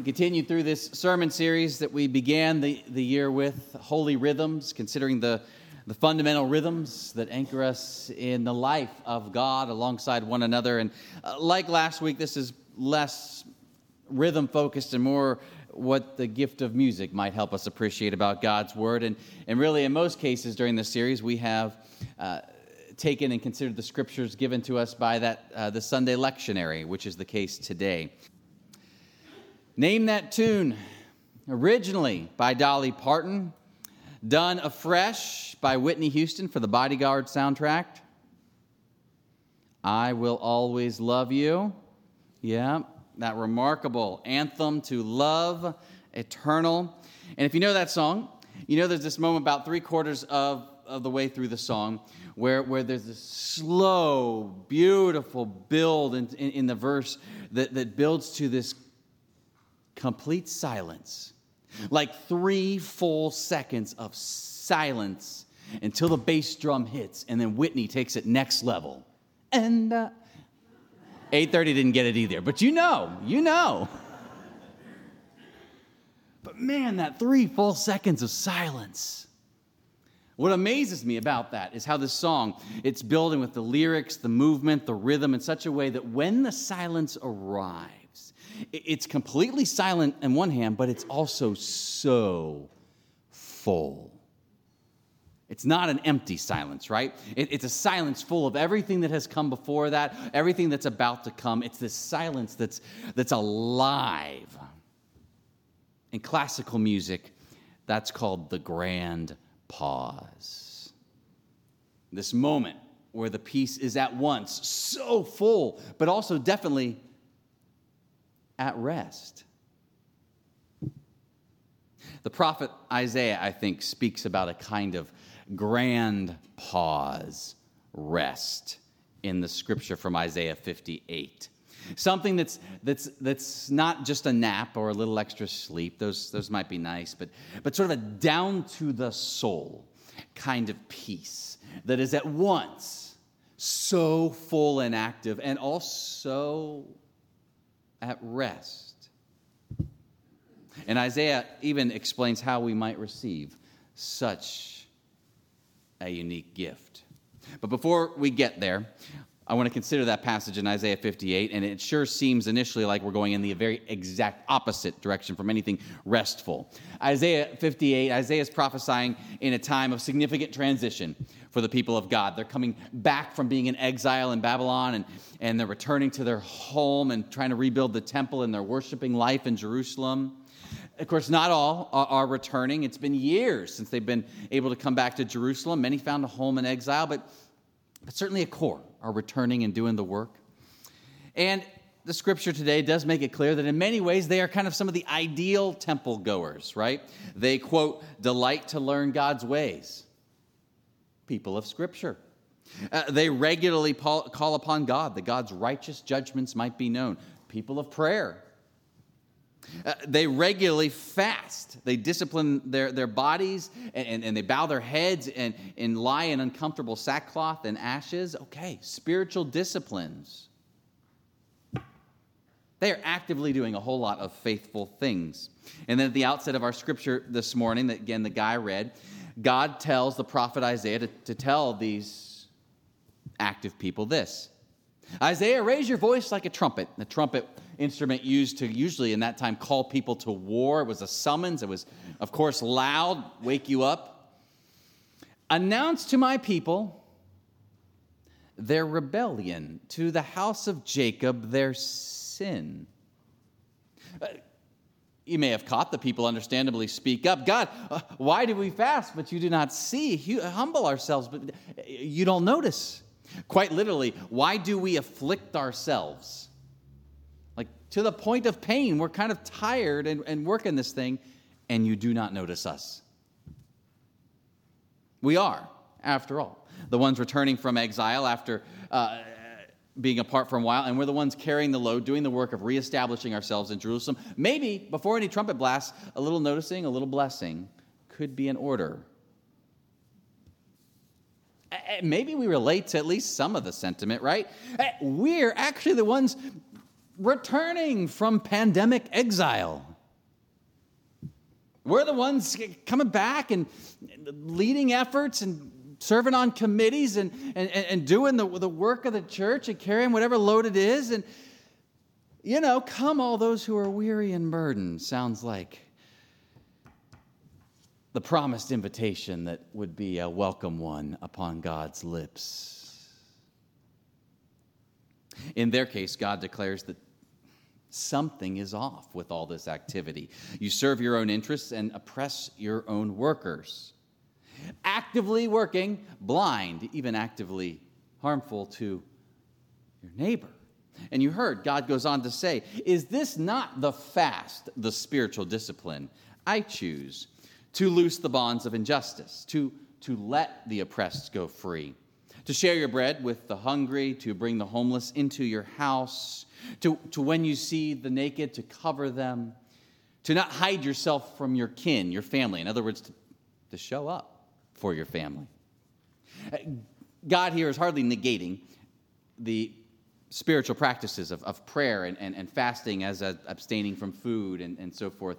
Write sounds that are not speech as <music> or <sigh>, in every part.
We continue through this sermon series that we began the, the year with, Holy Rhythms, considering the, the fundamental rhythms that anchor us in the life of God alongside one another. And uh, like last week, this is less rhythm focused and more what the gift of music might help us appreciate about God's Word. And, and really, in most cases during this series, we have. Uh, taken and considered the scriptures given to us by that uh, the Sunday lectionary, which is the case today. Name that tune, originally by Dolly Parton, done afresh by Whitney Houston for the Bodyguard soundtrack. I Will Always Love You. Yeah, that remarkable anthem to love eternal. And if you know that song, you know there's this moment about three quarters of, of the way through the song where, where there's this slow, beautiful build in, in, in the verse that, that builds to this complete silence. Like three full seconds of silence until the bass drum hits, and then Whitney takes it next level. And uh, 8:30 didn't get it either, but you know, you know. But man, that three full seconds of silence. What amazes me about that is how this song, it's building with the lyrics, the movement, the rhythm in such a way that when the silence arrives, it's completely silent in one hand, but it's also so full. It's not an empty silence, right? it's a silence full of everything that has come before that, everything that's about to come. It's this silence that's, that's alive. In classical music, that's called the grand pause. This moment where the piece is at once so full, but also definitely at rest. The prophet Isaiah, I think, speaks about a kind of grand pause, rest in the scripture from Isaiah 58. Something that's, that's, that's not just a nap or a little extra sleep, those, those might be nice, but, but sort of a down to the soul kind of peace that is at once so full and active and also at rest. And Isaiah even explains how we might receive such a unique gift. But before we get there, I want to consider that passage in Isaiah 58, and it sure seems initially like we're going in the very exact opposite direction from anything restful. Isaiah 58, Isaiah is prophesying in a time of significant transition for the people of God. They're coming back from being in exile in Babylon, and, and they're returning to their home and trying to rebuild the temple and their worshiping life in Jerusalem. Of course, not all are returning. It's been years since they've been able to come back to Jerusalem. Many found a home in exile, but, but certainly a core are returning and doing the work. And the scripture today does make it clear that in many ways they are kind of some of the ideal temple goers, right? They, quote, delight to learn God's ways. People of scripture. Uh, they regularly call upon God that God's righteous judgments might be known. People of prayer. Uh, they regularly fast. They discipline their, their bodies and, and, and, they bow their heads and, and lie in uncomfortable sackcloth and ashes. Okay, spiritual disciplines. They are actively doing a whole lot of faithful things. And then at the outset of our scripture this morning, that again the guy read, God tells the prophet Isaiah to, to tell these active people this Isaiah, raise your voice like a trumpet. The trumpet instrument used to usually in that time call people to war. It was a summons. It was, of course, loud, wake you up. Announce to my people their rebellion, to the house of Jacob their sin. Uh, you may have caught the people understandably speak up. God, uh, why do we fast, but you do not see? Humble ourselves, but you don't notice. Quite literally, why do we afflict ourselves? Like to the point of pain. We're kind of tired and, and working this thing, and you do not notice us. We are, after all, the ones returning from exile after uh, being apart for a while, and we're the ones carrying the load, doing the work of reestablishing ourselves in Jerusalem. Maybe before any trumpet blasts, a little noticing, a little blessing could be in order. Eh, eh, maybe we relate to at least some of the sentiment, right? Eh, we're actually the ones returning from pandemic exile. We're the ones coming back and leading efforts and serving on committees and, and, and doing the, the work of the church and carrying whatever load it is. And, you know, come all those who are weary and burdened sounds like the promised invitation that would be a welcome one upon God's lips. In their case, God declares that something is off with all this activity. You serve your own interests and oppress your own workers actively working, blind, even actively harmful to your neighbor. And you heard, God goes on to say, Is this not the fast, the spiritual discipline I choose to loose the bonds of injustice, to, to let the oppressed go free, to share your bread with the hungry, to bring the homeless into your house, to, to when you see the naked, to cover them, to not hide yourself from your kin, your family. In other words, to, to show up for your family. God here is hardly negating the spiritual practices of, of prayer and, and, and fasting as abstaining from food and, and so forth.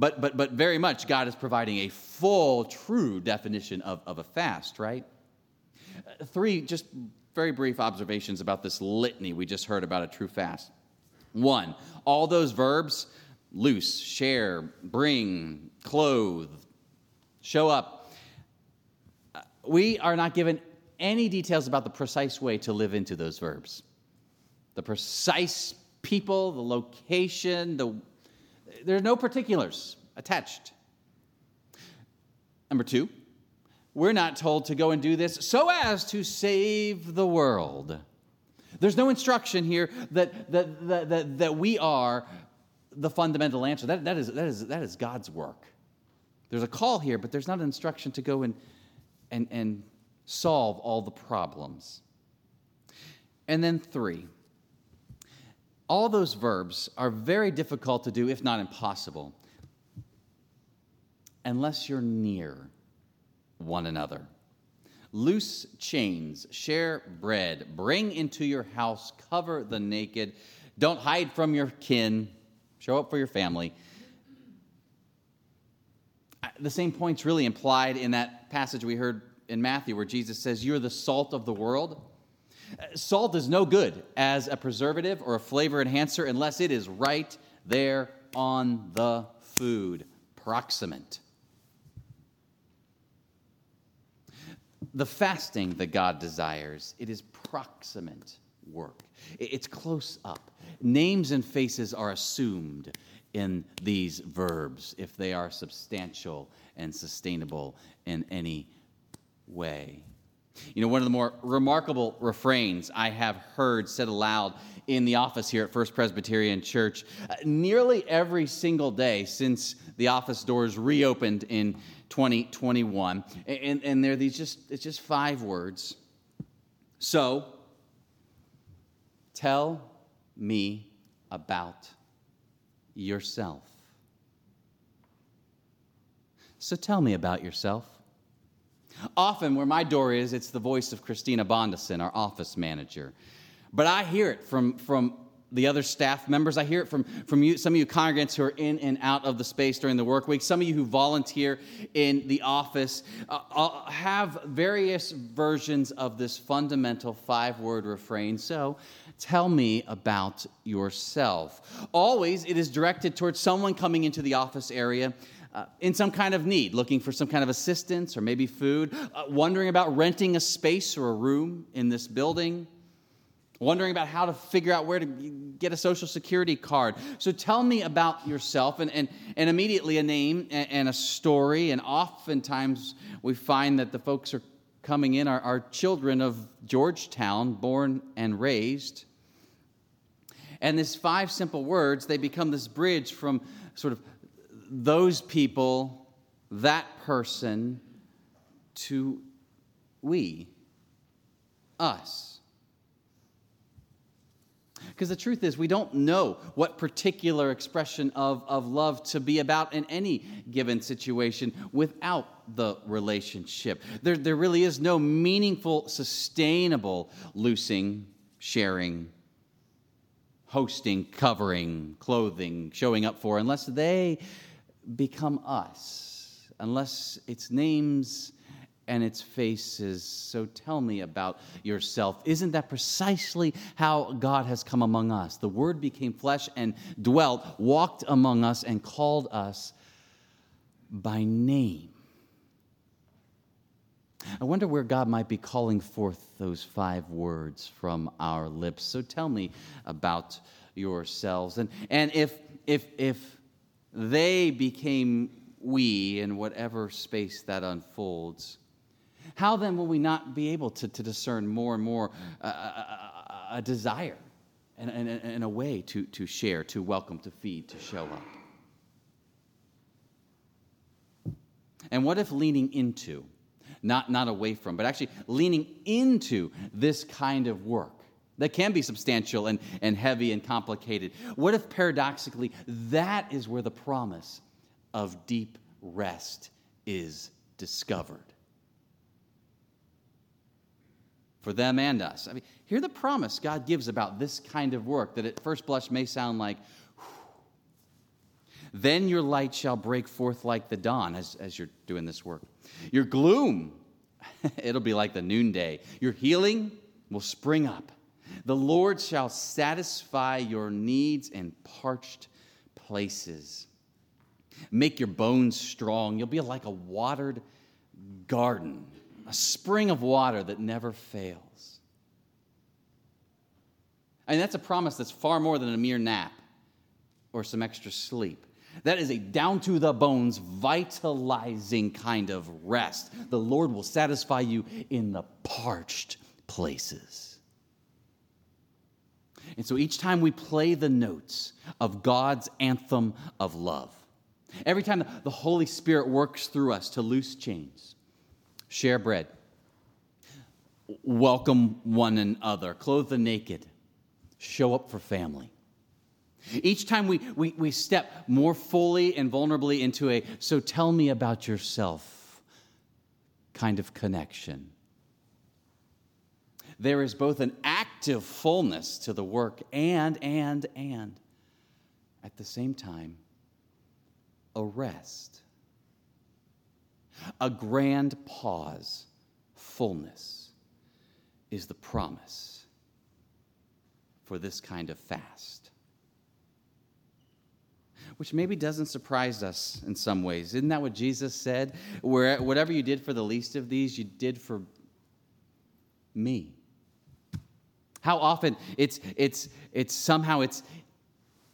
But, but, but very much, God is providing a full, true definition of, of a fast, right? Uh, three just very brief observations about this litany we just heard about a true fast. One, all those verbs loose, share, bring, clothe, show up, uh, we are not given any details about the precise way to live into those verbs. The precise people, the location, the, there are no particulars attached. Number two, we're not told to go and do this so as to save the world. There's no instruction here that, that, that, that, that we are the fundamental answer. That, that, is, that, is, that is God's work. There's a call here, but there's not an instruction to go and and, and solve all the problems. And then three, all those verbs are very difficult to do, if not impossible, unless you're near one another. Loose chains, share bread, bring into your house, cover the naked, don't hide from your kin, show up for your family. The same point's really implied in that passage we heard in Matthew where Jesus says, You're the salt of the world. Salt is no good as a preservative or a flavor enhancer unless it is right there on the food, proximate. The fasting that God desires, it is proximate work. It's close up. Names and faces are assumed in these verbs if they are substantial and sustainable in any way. You know, one of the more remarkable refrains I have heard said aloud in the office here at First Presbyterian Church uh, nearly every single day since the office doors reopened in 2021. And, and they're these just, it's just five words. So, tell me about yourself. So tell me about yourself. Often, where my door is, it's the voice of Christina Bondison, our office manager. But I hear it from, from the other staff members. I hear it from, from you, some of you congregants who are in and out of the space during the work week. Some of you who volunteer in the office uh, have various versions of this fundamental five word refrain. So tell me about yourself. Always, it is directed towards someone coming into the office area uh, in some kind of need, looking for some kind of assistance or maybe food, uh, wondering about renting a space or a room in this building, wondering about how to figure out where to get a social security card. So tell me about yourself, and, and, and immediately a name and, and a story. And oftentimes we find that the folks are coming in are, are children of Georgetown, born and raised. And these five simple words, they become this bridge from sort of those people, that person, to we, us. Because the truth is, we don't know what particular expression of, of love to be about in any given situation without the relationship. There, there really is no meaningful, sustainable loosing, sharing, hosting, covering, clothing, showing up for, unless they become us unless its names and its faces. So tell me about yourself. Isn't that precisely how God has come among us? The Word became flesh and dwelt, walked among us, and called us by name. I wonder where God might be calling forth those five words from our lips. So tell me about yourselves. And, and if, if, if they became we in whatever space that unfolds, how then will we not be able to, to discern more and more uh, a, a, a desire and, and, and a way to, to share, to welcome, to feed, to show up? And what if leaning into, not, not away from, but actually leaning into this kind of work that can be substantial and, and heavy and complicated? What if paradoxically that is where the promise of deep rest is discovered? For them and us. I mean, hear the promise God gives about this kind of work that at first blush may sound like, then your light shall break forth like the dawn as, as you're doing this work. Your gloom, <laughs> it'll be like the noonday. Your healing will spring up. The Lord shall satisfy your needs in parched places. Make your bones strong. You'll be like a watered garden, a spring of water that never fails. And that's a promise that's far more than a mere nap or some extra sleep. That is a down to the bones, vitalizing kind of rest. The Lord will satisfy you in the parched places. And so each time we play the notes of God's anthem of love, every time the Holy Spirit works through us to loose chains, share bread, welcome one another, clothe the naked, show up for family. Each time we, we, we step more fully and vulnerably into a so tell me about yourself kind of connection, there is both an active fullness to the work and, and, and, at the same time, a rest, a grand pause, fullness is the promise for this kind of fast which maybe doesn't surprise us in some ways. Isn't that what Jesus said? Where whatever you did for the least of these, you did for me. How often it's it's it's somehow it's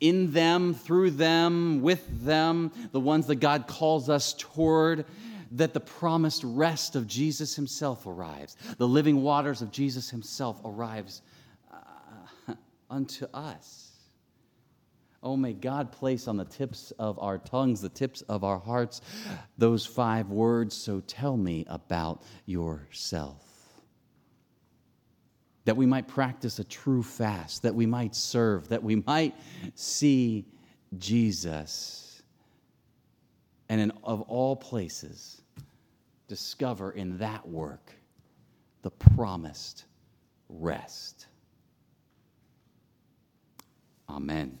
in them, through them, with them, the ones that God calls us toward, that the promised rest of Jesus Himself arrives. The living waters of Jesus Himself arrives uh, <laughs> unto us. Oh, may God place on the tips of our tongues, the tips of our hearts, those five words. So tell me about yourself. That we might practice a true fast, that we might serve, that we might see Jesus. And in, of all places, discover in that work the promised rest. Amen.